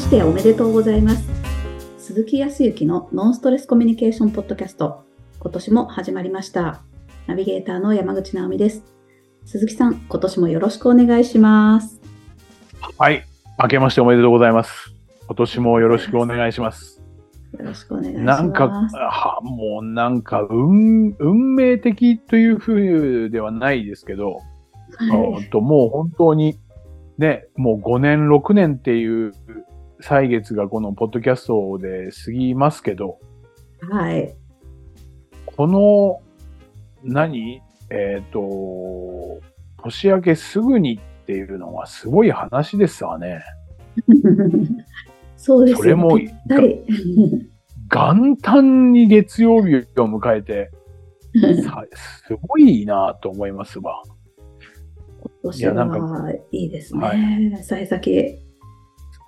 しておめでとうございます。鈴木康之のノンストレスコミュニケーションポッドキャスト、今年も始まりました。ナビゲーターの山口直美です。鈴木さん、今年もよろしくお願いします。はい。明けましておめでとうございます。今年もよろしくお願いします。よろしくお願いします。なんか、はもうなんか、運、運命的という風ではないですけど、はいともう本当に、ね、もう5年、6年っていう歳月がこのポッドキャストで過ぎますけど、はい。この、何？えっ、と、年明けすぐにっていうのはすごい話ですわね。そうですよそれも。元旦に月曜日を迎えて、さすごいなと思いますわ。今年はいいですね。は幸先。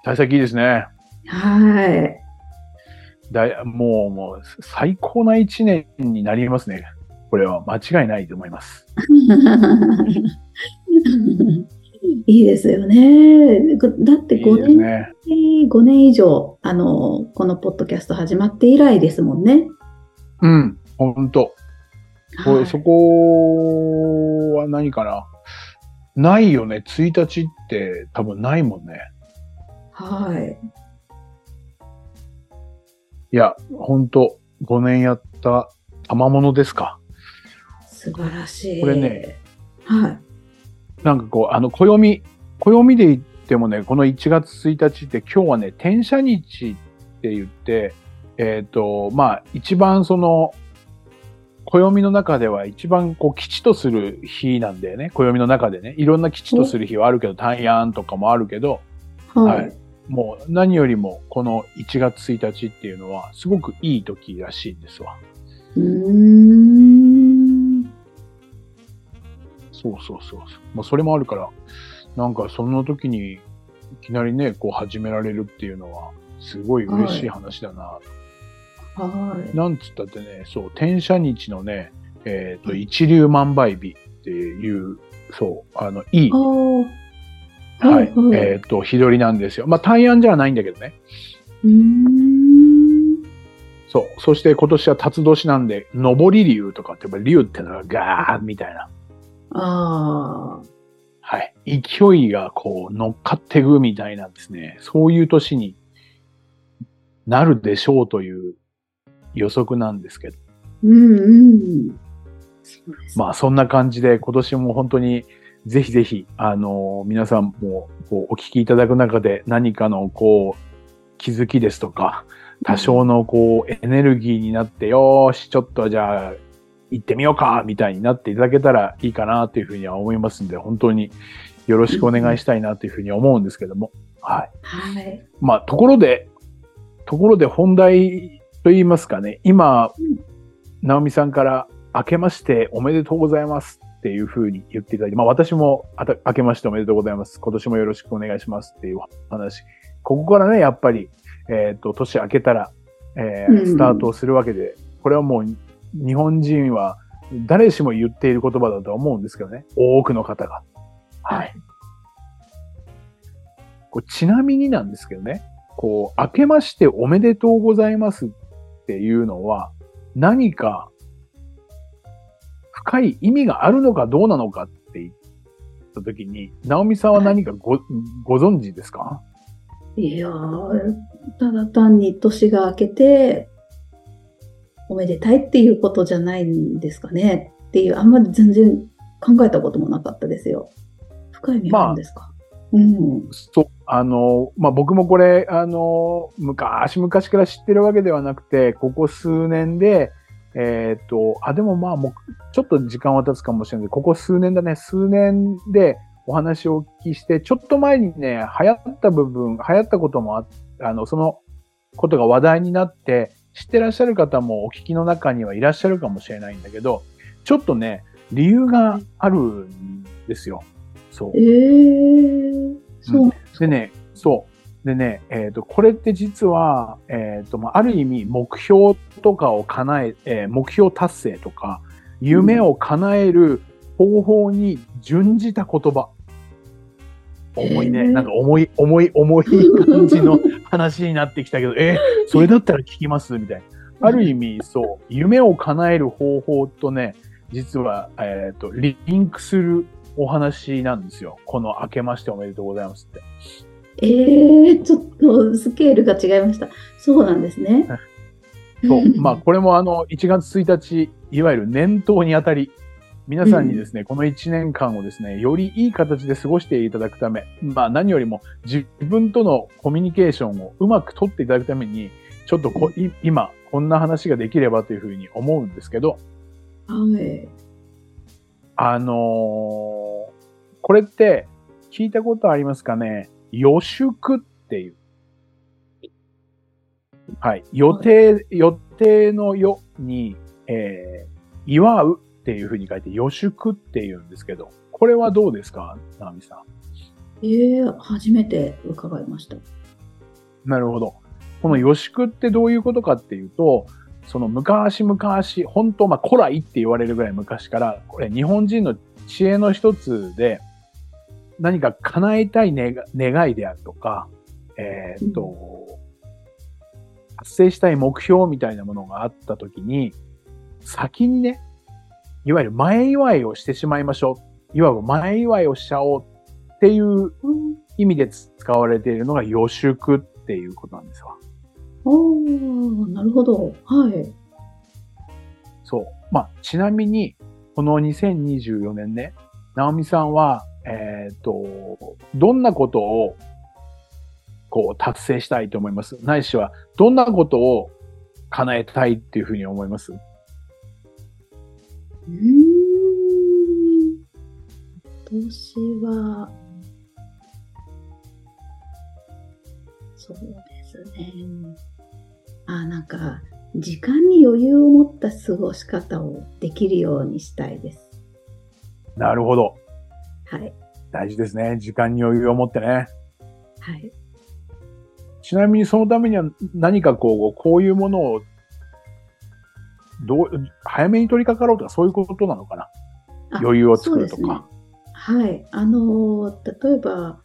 幸先いいですね。はい。だいもう、もう、最高な一年になりますね。これは間違いないと思います。いいですよね。だって5いいね。5年以上、あの、このポッドキャスト始まって以来ですもんね。うん、ほんと。こはそこは何かな？ないよね。1日って多分ないもんね。はい。いや、ほんと、5年やった賜物ですか。素晴らしい。これね。はい。なんかこう、あの、暦、暦で言ってもね、この1月1日って今日はね、転写日って言って、えっ、と、まあ、一番その、暦の中では一番こう基地とする日なんだよね。暦の中でね。いろんな基地とする日はあるけど、大安とかもあるけど、ははいい。もう何よりもこの1月1日っていうのはすごくいい時らしいんですわ。うーん。そうそうそうそう。もうそれもあるから、なんかその時にいきなりね、こう始められるっていうのは、すごい嬉しい話だな。はい。なんつったってね、そう、転写日のね、えっ、と、一粒万倍日っていう、そう、あの、いいあ、あ。はい、はいえっ、と、日取りなんですよ。まあ、大安じゃないんだけどね。うーん。そう。そして今年は辰年なんで、上り竜とかって、やっぱ竜ってのがガーみたいな。ああ。はい。勢いがこう乗っかっていくみたいなですね、そういう年になるでしょうという予測なんですけど。うんうん。まあそんな感じで今年も本当にぜひぜひ、あの皆さんもこうお聞きいただく中で何かのこう気づきですとか、多少のこうエネルギーになって、よーし、ちょっとじゃあ行ってみようか、みたいになっていただけたらいいかなというふうには思いますんで、本当によろしくお願いしたいなというふうに思うんですけども。はい。はい。まあ、ところで、ところで本題と言いますかね、今うん、直美さんから明けましておめでとうございますっていうふうに言っていただいて、まあ私もあた明けましておめでとうございます。今年もよろしくお願いしますっていう話。ここからね、やっぱり、えっ、と、年明けたら、えーうんスタートをするわけで、これはもう日本人は誰しも言っている言葉だとは思うんですけどね。多くの方が。はい。こうちなみになんですけどね、こう、明けましておめでとうございますっていうのは、何か深い意味があるのかどうなのかって言ったときに、直美さんは何かご、ご存知ですか？いやー、ただ単に年が明けて、おめでたいっていうことじゃないんですかねっていう、あんまり全然考えたこともなかったですよ。深い意味あるんですか、うん。そう、あの、まあ、僕もこれ、あの、昔々から知ってるわけではなくて、ここ数年で、えっ、と、あ、でもまあ、もう、ちょっと時間は経つかもしれないここ数年だね、数年でお話をお聞きして、ちょっと前にね、流行った部分、流行ったこともああの、そのことが話題になって、知ってらっしゃる方もお聞きの中にはいらっしゃるかもしれないんだけど、ちょっとね、理由があるんですよ。そうえ。ー、そうなんでね、そう。でね、えっ、と、これって実は、えっ、と、まあ、ある意味、目標とかを叶え、えー目標達成とか、夢を叶える方法に準じた言葉。重いね。なんか重い、重い、重い感じの 話になってきたけど、え、それだったら聞きますみたいな。ある意味、そう、夢を叶える方法とね、実は、えっ、ー、と、リンクするお話なんですよ。この明けましておめでとうございますって。ええー、ちょっとスケールが違いました。そうなんですね。そう。まあ、これもあの、1月1日、いわゆる年頭にあたり、皆さんにですね、うん、この1年間をですね、よりいい形で過ごしていただくため、まあ何よりも自分とのコミュニケーションをうまく取っていただくために、ちょっとこ、うん、今、こんな話ができればというふうに思うんですけど、はい。あのー、これって聞いたことありますかね？予祝っていう。はい。予定、予定の予に、えー、祝うっていうふうに書いて予祝って言うんですけど、これはどうですかナミさん？ええー、初めて伺いました。なるほど。この予祝ってどういうことかっていうと、その昔々、本当、まあ古来って言われるぐらい昔から、これ日本人の知恵の一つで、何か叶えたい願いであるとか、えー、っと、うん、達成したい目標みたいなものがあったときに、先にね、いわゆる前祝いをしてしまいましょう。いわば前祝いをしちゃおうっていう意味で使われているのが予祝っていうことなんですよ。おー、なるほど。はい。そう。まあ、ちなみに、この2024年ね、直美さんは、えっ、ー、と、どんなことを、こう、達成したいと思います？ないしは、どんなことを叶えたいっていうふうに思います？うん。今年は、そうですね。あ、なんか、時間に余裕を持った過ごし方をできるようにしたいです。なるほど。はい。大事ですね。時間に余裕を持ってね。はい。ちなみにそのためには何かこう、こういうものをどう、早めに取り掛かろうとかそういうことなのかな？余裕を作るとか。ね、はい。あの、例えば、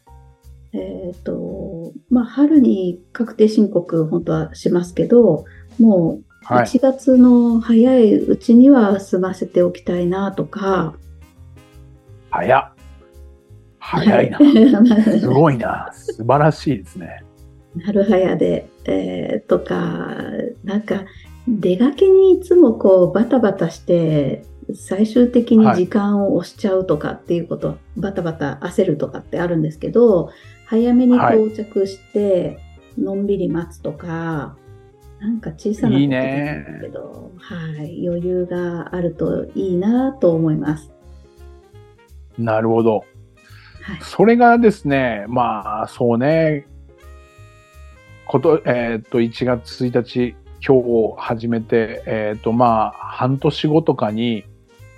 えっ、ー、と、まあ、春に確定申告本当はしますけど、もう1月の早いうちには済ませておきたいなとか。早っ。早いな。すごいな。素晴らしいですね。なるはやで、えー、とか、なんか、出がけにいつもこうバタバタして最終的に時間を押しちゃうとかっていうこと、はい、バタバタ焦るとかってあるんですけど早めに到着して、のんびり待つとかなんか小さなことなんだけどはい、余裕があるといいなと思います。なるほど。はい、それがですね、まあそうね、こと、えー、っと、1月1日、今日始めて、えっ、ー、と、まあ、半年後とかに、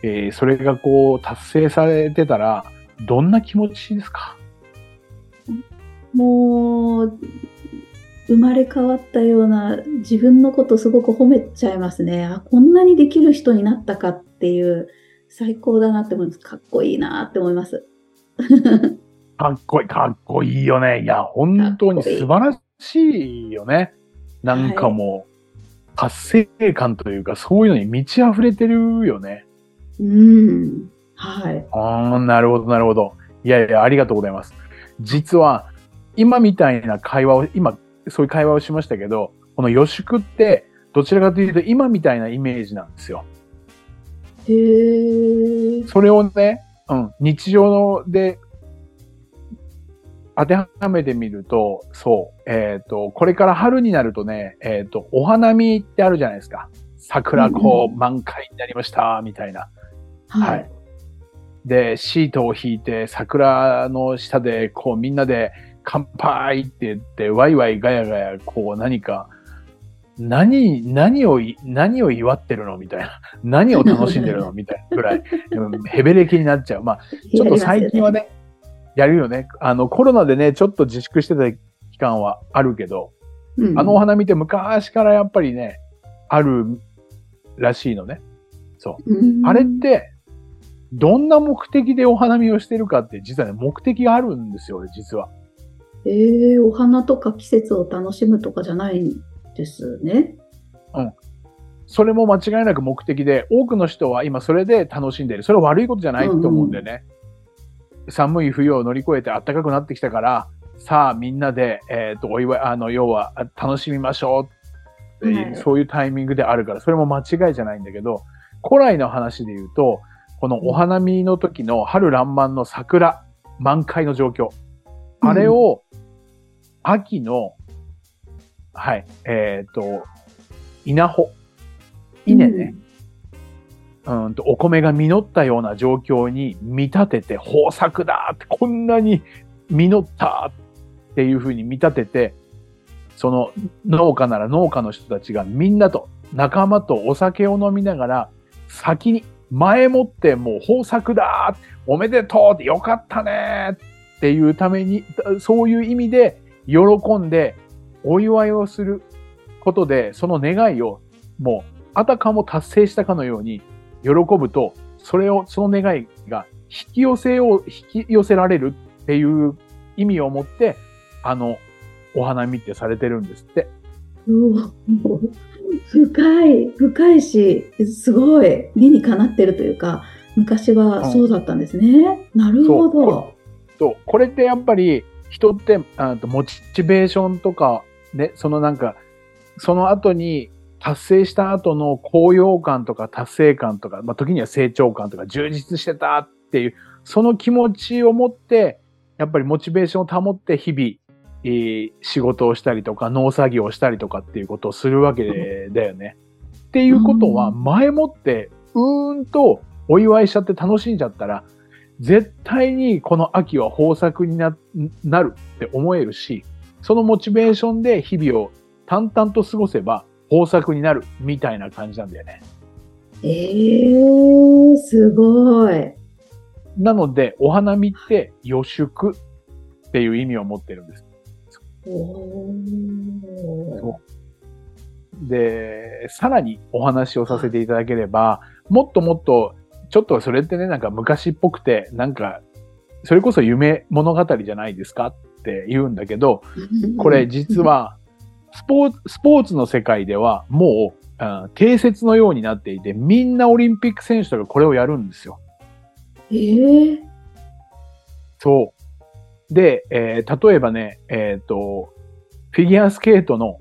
えー、それがこう、達成されてたら、どんな気持ちですか？もう、生まれ変わったような自分のことすごく褒めちゃいますね。あ、こんなにできる人になったかっていう最高だなって思います。かっこいいなって思います。かっこいい、かっこいいよね。いや、本当に素晴らしいよね。なんかもう、達成感というか、そういうのに満ち溢れてるよね。うん。はい。ああ、なるほど、なるほど。いやいや、ありがとうございます。実は、今みたいな会話を、今、そういう会話をしましたけど、この予祝って、どちらかというと、今みたいなイメージなんですよ。へえ。それをね、うん、日常で当てはめてみると、そう、えっ、ー、と、これから春になるとね、えっ、ー、と、お花見ってあるじゃないですか。桜こう、満開になりました、みたいな。はい。で、シートを引いて、桜の下で、こう、みんなで、乾杯って言って、ワイワイガヤガヤ、こう、何か、何、何を、何を祝ってるの？みたいな。何を楽しんでるの？みたいなぐらい、ヘベレキになっちゃう。まあ、ちょっと最近はね、やるよね。あの、コロナでね、ちょっと自粛してた期間はあるけど、うん、あのお花見て昔からやっぱりね、あるらしいのね。そう。うん、あれって、どんな目的でお花見をしてるかって実はね、目的があるんですよ、実は。ええお花とか季節を楽しむとかじゃないんですね。それも間違いなく目的で、多くの人は今それで楽しんでる。それは悪いことじゃないと思うんだよね。寒い冬を乗り越えて暖かくなってきたから、さあみんなで、えっ、と、お祝い、あの、要は楽しみましょうっていう、はいそういうタイミングであるから、それも間違いじゃないんだけど、古来の話で言うと、このお花見の時の春爛漫の桜、満開の状況。あれを、秋の、はい、えっ、と、稲穂。稲ね。うんと、お米が実ったような状況に見立てて、豊作だって、こんなに実ったっていうふうに見立てて、その農家なら農家の人たちがみんなと仲間とお酒を飲みながら、先に前もってもう豊作だおめでとうってよかったねっていうために、そういう意味で喜んでお祝いをすることで、その願いをもうあたかも達成したかのように喜ぶと、それを、その願いが引き寄せを、引き寄せられるっていう意味を持って、あの、お花見ってされてるんですって。深い、深いし、すごい理にかなってるというか、昔はそうだったんですね。なるほど。と、これってやっぱり人って、あとモチベーションとか、ね、そのなんか、その後に達成した後の高揚感とか達成感とか、まあ、時には成長感とか充実してたっていう、その気持ちを持って、やっぱりモチベーションを保って日々、えー仕事をしたりとか農作業をしたりとかっていうことをするわけだよね。っていうことは、うん前もって、うーんとお祝いしちゃって楽しんじゃったら、絶対にこの秋は豊作にななるって思えるし、そのモチベーションで日々を淡々と過ごせば豊作になるみたいな感じなんだよね。ええすごい。なので、お花見って予祝っていう意味を持ってるんです。で、さらにお話をさせていただければ、もっともっと、ちょっとそれってね、なんか昔っぽくて、なんか、それこそ夢物語じゃないですかって言うんだけど、これ実、は、スポーツ、スポーツの世界ではもう、うん定説のようになっていて、みんなオリンピック選手とかこれをやるんですよ。ええそう。で、えー例えばね、えっ、と、フィギュアスケートの、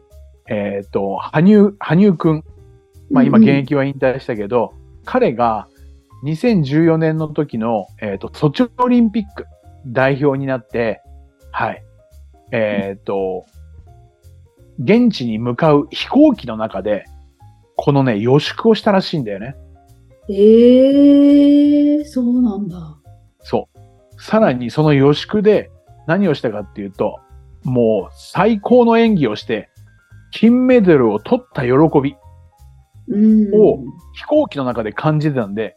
えっ、と、羽生、羽生くん。まあ今うんうん現役は引退したけど、彼が2014年の時の、えっ、と、ソチオリンピック代表になって、はい。えっ、と、現地に向かう飛行機の中で、このね、予祝をしたらしいんだよね。ええそうなんだ。そう。さらにその予祝で何をしたかっていうと、もう最高の演技をして、金メダルを取った喜び、うん。お飛行機の中で感じてたんで、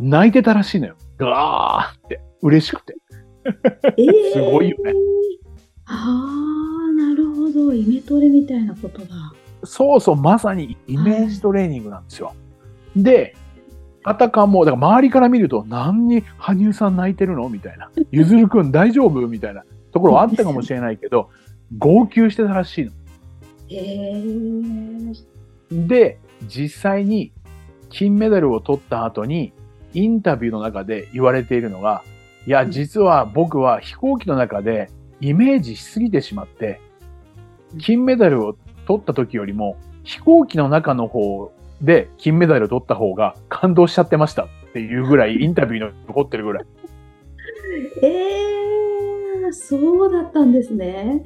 泣いてたらしいのよ。ガーって、嬉しくて。ええすごいよね。ああ、なるほど。イメトレみたいなことだ。そうそう、まさにイメージトレーニングなんですよ。で、あたかも、だから周りから見ると、何に羽生さん泣いてるの？みたいな。ゆずるくん大丈夫？みたいなところはあったかもしれないけど、号泣してたらしいの。ええで、実際に金メダルを取った後に、インタビューの中で言われているのが、いや、実は僕は飛行機の中でイメージしすぎてしまって、金メダルを取った時よりも、飛行機の中の方で金メダルを取った方が感動しちゃってましたっていうぐらい、インタビューに残ってるぐらい。ええそうだったんですね。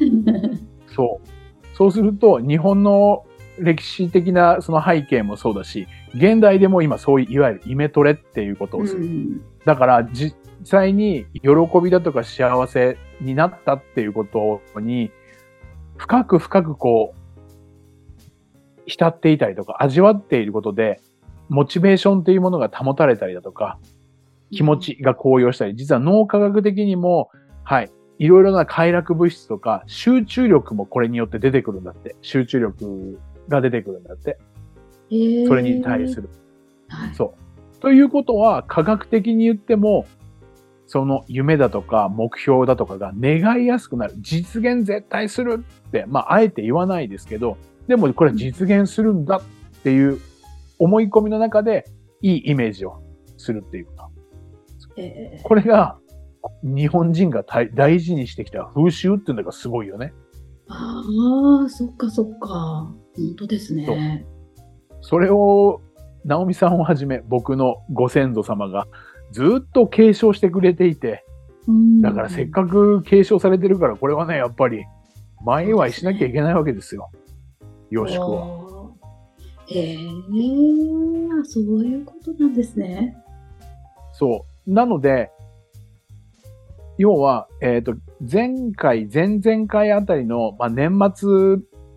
そう。そうすると、日本の歴史的なその背景もそうだし、現代でも今そういう、いわゆるイメトレっていうことをする。うんだから実際に喜びだとか幸せになったっていうことに、深く深くこう、浸っていたりとか味わっていることで、モチベーションっていうものが保たれたりだとか、気持ちが高揚したり、実は脳科学的にも、はい、いろいろな快楽物質とか、集中力もこれによって出てくるんだって。集中力が出てくるんだって。ええそれに対する。はいそう。ということは、科学的に言っても、その夢だとか目標だとかが願いやすくなる。実現絶対するって、まあ、あえて言わないですけど、でもこれは実現するんだっていう思い込みの中でいいイメージをするっていうか。えー、これが日本人が大事にしてきた風習っていうのがすごいよね。ああ、そっかそっか。本当ですね。それを、直美さんをはじめ僕のご先祖様がずっと継承してくれていて、だからせっかく継承されてるから、これはね、やっぱり前祝いしなきゃいけないわけですよ。よしくは。へえー、そういうことなんですね。そう。なので、要は、えっ、ー、と、前回、前々回あたりの、まあ、年末、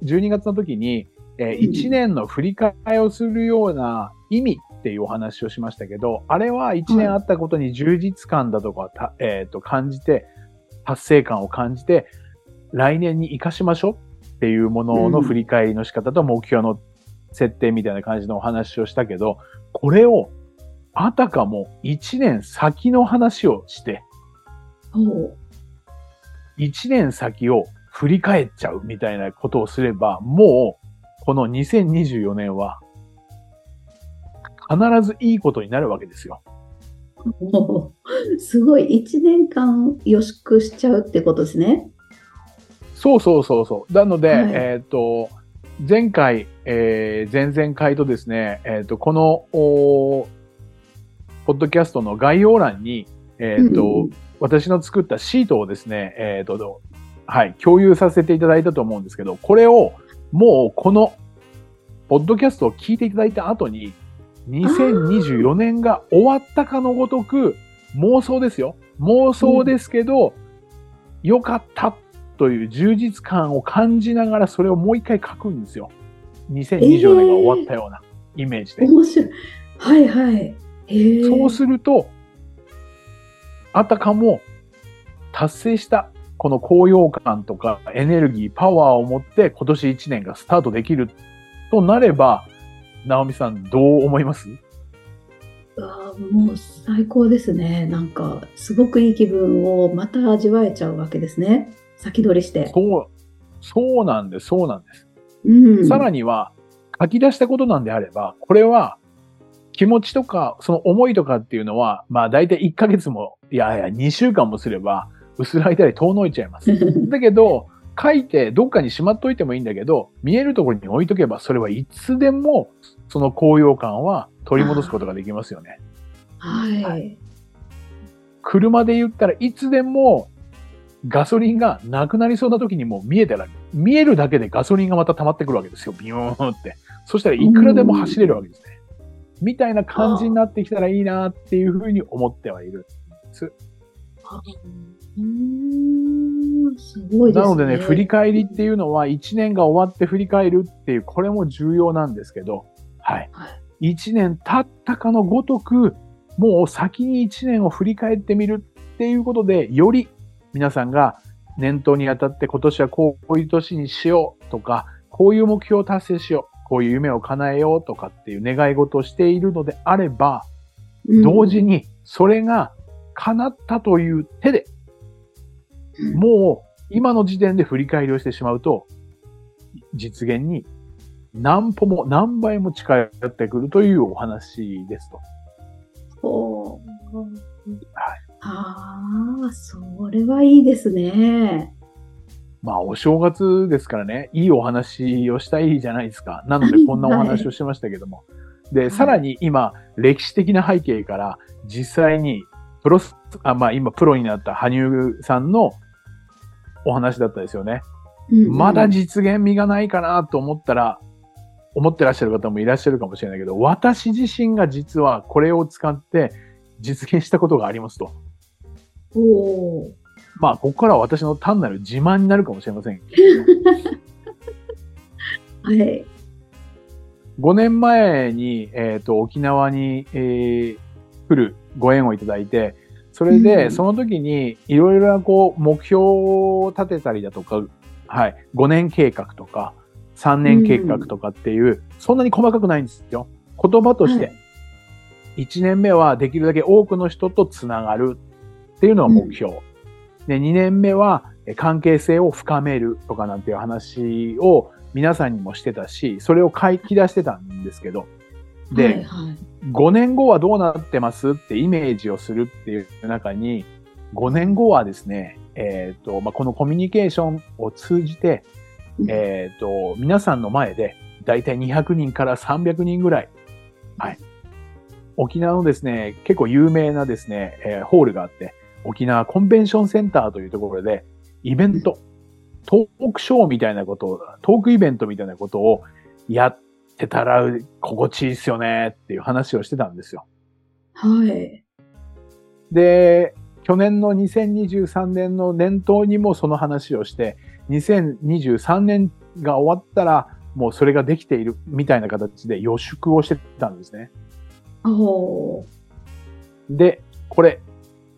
12月の時に、えー、1年の振り返りをするような意味っていうお話をしましたけど、あれは1年あったことに充実感だとか、えっ、と、感じて、達成感を感じて、来年に活かしましょうっていうものの振り返りの仕方と目標の設定みたいな感じのお話をしたけど、これをあたかも1年先の話をして、1年先を振り返っちゃうみたいなことをすれば、もう、この2024年は、必ずいいことになるわけですよ。すごい、1年間予祝しちゃうってことですね。そうそうそうそう。なので、はい、えっ、ー、と、前回、えー、前々回とですね、えっ、ー、と、この、おポッドキャストの概要欄に、えっ、ー、と、うん私の作ったシートをですね、えっ、ー、と、はい、共有させていただいたと思うんですけど、これをもうこの、ポッドキャストを聞いていただいた後に、2024年が終わったかのごとく、妄想ですよ。妄想ですけど、良、うん、かったという充実感を感じながらそれをもう一回書くんですよ。2024年が終わったようなイメージで。えー、面白い。はいはい。そうすると、あたかも達成したこの高揚感とかエネルギー、パワーを持って今年1年がスタートできるとなれば、直美さんどう思います？あもう最高ですね。なんか、すごくいい気分をまた味わえちゃうわけですね。先取りして。そう、そうなんです、そうなんです。うん、さらには、書き出したことなんであれば、これは気持ちとか、その思いとかっていうのは、まあ大体1ヶ月も、いやいや2週間もすれば、薄らいたり遠のいちゃいます。だけど、書いてどっかにしまっといてもいいんだけど、見えるところに置いとけば、それはいつでもその高揚感は取り戻すことができますよね。はい。車で言ったらいつでもガソリンがなくなりそうな時にもう見えたら、見えるだけでガソリンがまた溜まってくるわけですよ。ビヨーンって。そしたらいくらでも走れるわけですね。みたいな感じになってきたらいいなっていうふうに思ってはいるんです。すごいですね。なのでね、振り返りっていうのは1年が終わって振り返るっていう、これも重要なんですけど、はい。はい、1年経ったかのごとく、もう先に1年を振り返ってみるっていうことで、より皆さんが念頭にあたって今年はこういう年にしようとか、こういう目標を達成しよう。こういう夢を叶えようとかっていう願い事をしているのであれば、同時にそれが叶ったという手で、もう今の時点で振り返りをしてしまうと、実現に何歩も何倍も近寄ってくるというお話ですと。おはい。ああ、それはいいですね。まあ、お正月ですからね、いいお話をしたいじゃないですか。なので、こんなお話をしましたけども。で、さらに今、歴史的な背景から、実際に、プロス、あ、まあ今、プロになった羽生さんのお話だったですよね。うんうん、まだ実現味がないかなと思ったら、思ってらっしゃる方もいらっしゃるかもしれないけど、私自身が実はこれを使って実現したことがありますと。おまあ、ここからは私の単なる自慢になるかもしれません。はい。5年前に、えっ、ー、と、沖縄に、えー、来るご縁をいただいて、それで、その時に、いろいろな、こう、目標を立てたりだとか、はい、5年計画とか、3年計画とかっていう、うん、そんなに細かくないんですよ。言葉として、はい、1年目はできるだけ多くの人とつながるっていうのが目標。で、2年目は関係性を深めるとかなんていう話を皆さんにもしてたし、それを書き出してたんですけど、で、はいはい5年後はどうなってますってイメージをするっていう中に、5年後はですね、えっ、と、まあ、このコミュニケーションを通じて、えっ、と、皆さんの前で、だいたい200人から300人ぐらい、はい。沖縄のですね、結構有名なですね、えーホールがあって、沖縄コンベンションセンターというところで、イベント、トークショーみたいなことを、トークイベントみたいなことをやってたら心地いいっすよねっていう話をしてたんですよ。はい。で、去年の2023年の年頭にもその話をして、2023年が終わったら、もうそれができているみたいな形で予祝をしてたんですね。で、これ、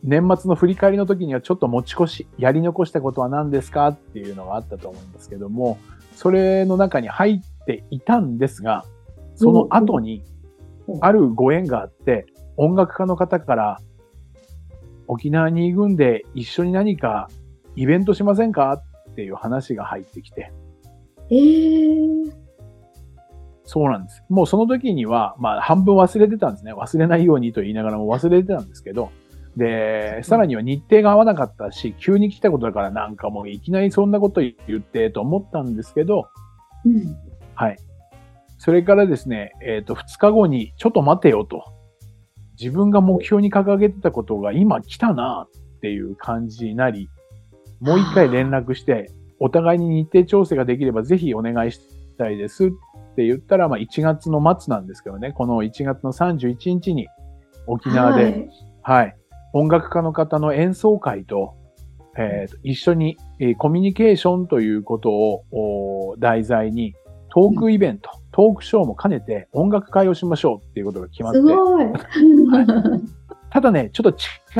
年末の振り返りの時にはちょっと持ち越し、やり残したことは何ですかっていうのがあったと思うんですけども、それの中に入っていたんですが、その後にお、あるご縁があって、音楽家の方から、沖縄に行くんで一緒に何かイベントしませんか？っていう話が入ってきて、えー、そうなんです。もうその時には、まあ半分忘れてたんですね。忘れないようにと言いながらも忘れてたんですけど、で、さらには日程が合わなかったし、急に来たことだからなんかもういきなりそんなこと言ってと思ったんですけど、うん。はい。それからですね、えっ、と、2日後に、ちょっと待てよと。自分が目標に掲げてたことが今来たなっていう感じになり、もう一回連絡して、お互いに日程調整ができればぜひお願いしたいですって言ったら、まあ1月の末なんですけどね、この1月の31日に沖縄で、はい、音楽家の方の演奏会と、えーと一緒に、えーコミュニケーションということを題材にトークイベント、トークショーも兼ねて音楽会をしましょうっていうことが決まってす、ごい。ただね、ちょっと違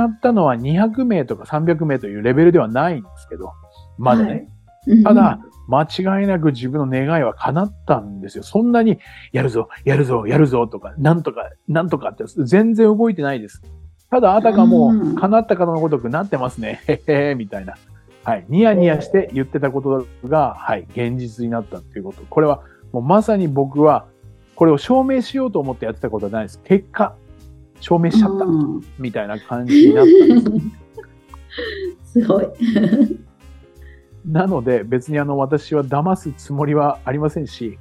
ったのは200名とか300名というレベルではないんですけど、まだね。はいただ、間違いなく自分の願いは叶ったんですよ。そんなに、やるぞ、やるぞ、やるぞとか、なんとか、なんとかって全然動いてないです。ただ、あたかもうん叶ったかのごとくなってますね。へへへ、みたいな。はい。ニヤニヤして言ってたことが、はい、現実になったっていうこと。これは、もうまさに僕は、これを証明しようと思ってやってたことはないです。結果、証明しちゃった。うんみたいな感じになったんです。すごい。なので、別にあの、私は騙すつもりはありませんし、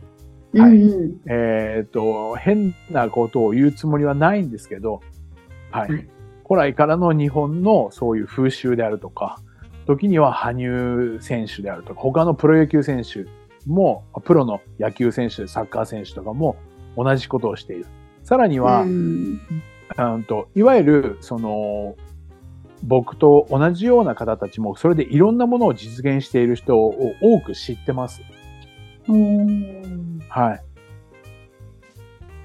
はいうんうんえっ、と、変なことを言うつもりはないんですけど、はい。はい古来からの日本のそういう風習であるとか、時には羽生選手であるとか、他のプロ野球選手も、プロの野球選手、サッカー選手とかも同じことをしている。さらには、うんうんと、いわゆる、その、僕と同じような方たちも、それでいろんなものを実現している人を多く知ってます。は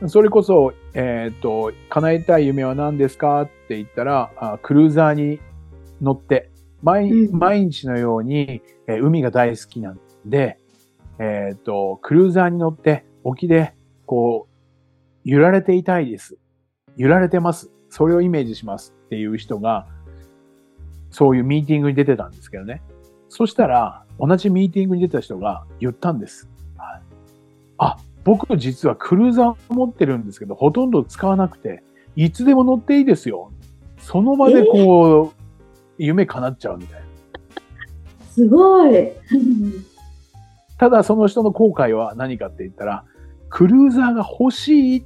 い。それこそ、えっ、と、叶えたい夢は何ですかって言ったら、あクルーザーに乗って、毎うん毎日のように、えー海が大好きなんで、えっ、と、クルーザーに乗って沖で、こう、揺られていたいです。揺られてます。それをイメージしますっていう人が、そういうミーティングに出てたんですけどね。そしたら、同じミーティングに出た人が言ったんです。はい、あ、僕実はクルーザー持ってるんですけど、ほとんど使わなくて、いつでも乗っていいですよ。その場でこう、夢叶っちゃうみたいな。すごい。ただその人の後悔は何かって言ったら、クルーザーが欲しい、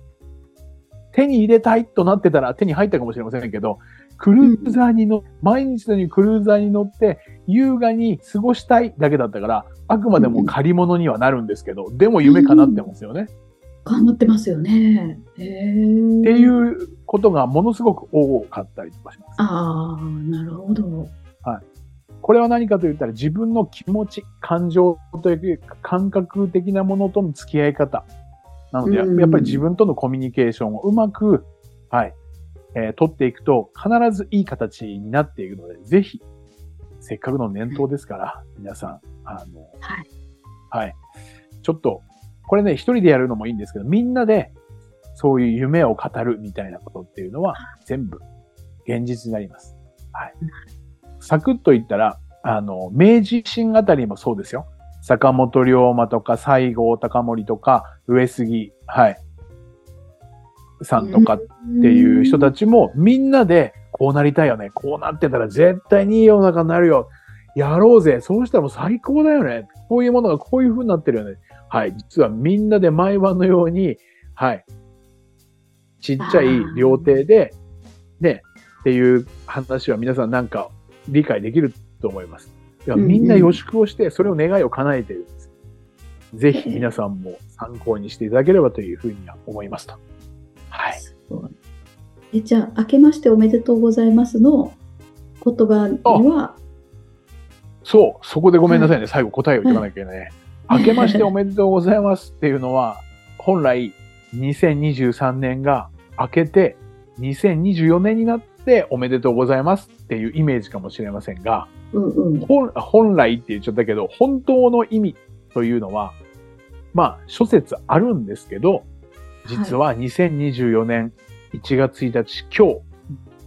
手に入れたいとなってたら手に入ったかもしれませんけど、クルーザーに乗、毎日のようにクルーザーに乗って優雅に過ごしたいだけだったから、あくまでも借り物にはなるんですけど、でも夢叶ってますよね。頑張ってますよね。っていうことがものすごく多かったりとかします。ああ、なるほど。これは何かと言ったら自分の気持ち、感情というか感覚的なものとの付き合い方。なので、うんやっぱり自分とのコミュニケーションをうまく、はい、えー取っていくと必ずいい形になっていくので、ぜひ、せっかくの年頭ですから、皆さん、あの、はい。はい。ちょっと、これね、一人でやるのもいいんですけど、みんなで、そういう夢を語るみたいなことっていうのは、全部、現実になります。はい。サクッと言ったら、あの、明治維新あたりもそうですよ。坂本龍馬とか西郷隆盛とか上杉、はい。さんとかっていう人たちもみんなでこうなりたいよね。こうなってたら絶対にいい世の中になるよ。やろうぜ。そうしたらもう最高だよね。こういうものがこういう風になってるよね。はい。実はみんなで毎晩のように、はい。ちっちゃい料亭で、ね、っていう話は皆さんなんか理解できると思います。だからみんな予祝をして、それを願いを叶えているんです。ぜひ皆さんも参考にしていただければというふうには思いますと。はい。えじゃあ、明けましておめでとうございますの言葉には？そう、そこでごめんなさいね。はい、最後答えを言わなきゃいけないね。はい、明けましておめでとうございますっていうのは、本来2023年が明けて2024年になっておめでとうございますっていうイメージかもしれませんが、うんうん、本来って言っちゃったけど、本当の意味というのは、まあ諸説あるんですけど、実は2024年1月1日、今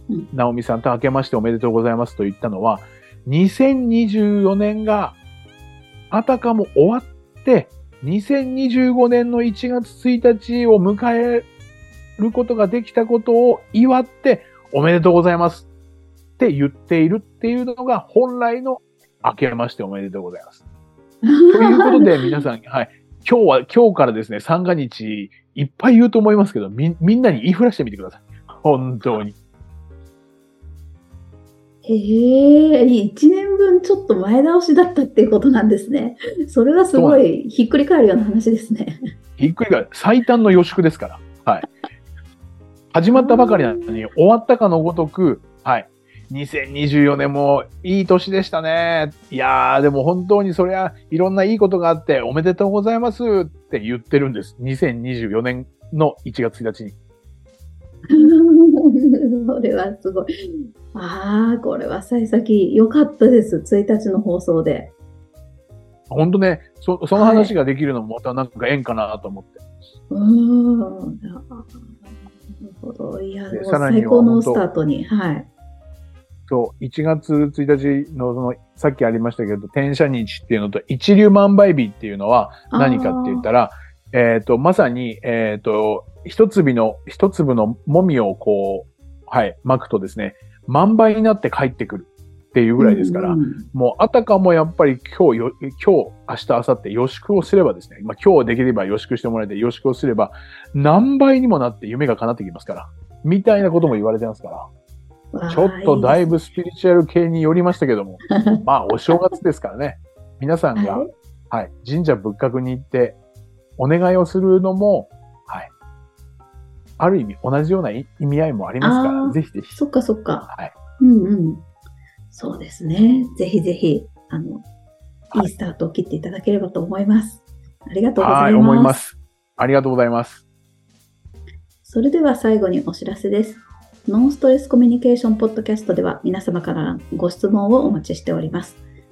日、直美さんと明けましておめでとうございますと言ったのは、2024年があたかも終わって、2025年の1月1日を迎えることができたことを祝っておめでとうございますって言っているっていうのが本来の明けましておめでとうございます。ということで 皆さん、はい。今日は、今日からですね、三が日いっぱい言うと思いますけど、み、みんなに言いふらしてみてください。本当に。へえ、一年分ちょっと前倒しだったっていうことなんですね。それはすごいひっくり返るような話ですね。ひっくり返る。最短の予祝ですから。はい。始まったばかりなのに、終わったかのごとく、はい。2024年もいい年でしたね。いやー、でも本当にそれはいろんないいことがあっておめでとうございますって言ってるんです。2024年の1月1日に。それはすごい。ああ、これは幸先良かったです。1日の放送で。本当ね、そその話ができるのもまたなんか縁かなと思って。はい、うん。なるほど。いや、最高のスタートに。はい。そう、1月1日のその、さっきありましたけど、転写日っていうのと、一粒万倍日っていうのは何かって言ったら、えっ、ー、と、まさに、えっ、ー、と、一粒の、一粒のもみをこう、はい、巻くとですね、万倍になって帰ってくるっていうぐらいですから、うんうん、もうあたかもやっぱり今日よ、今日、明日、明後日予祝をすればですね、まあ今日できれば予祝してもらえて予祝をすれば、何倍にもなって夢が叶ってきますから、みたいなことも言われてますから、ちょっとだいぶスピリチュアル系によりましたけども、まあお正月ですからね、皆さんが、はい、はい、神社仏閣に行って、お願いをするのも、はい。ある意味同じような意味合いもありますから、ぜひぜひ。そっかそっか。はい。うんうん。そうですね。ぜひぜひ、あの、いいスタートを切っていただければと思います。ありがとうございます。はい、思います。ありがとうございます。それでは最後にお知らせです。ノンストレスコミュニケーションポッドキャストでは皆様からご質問をお待ちしております。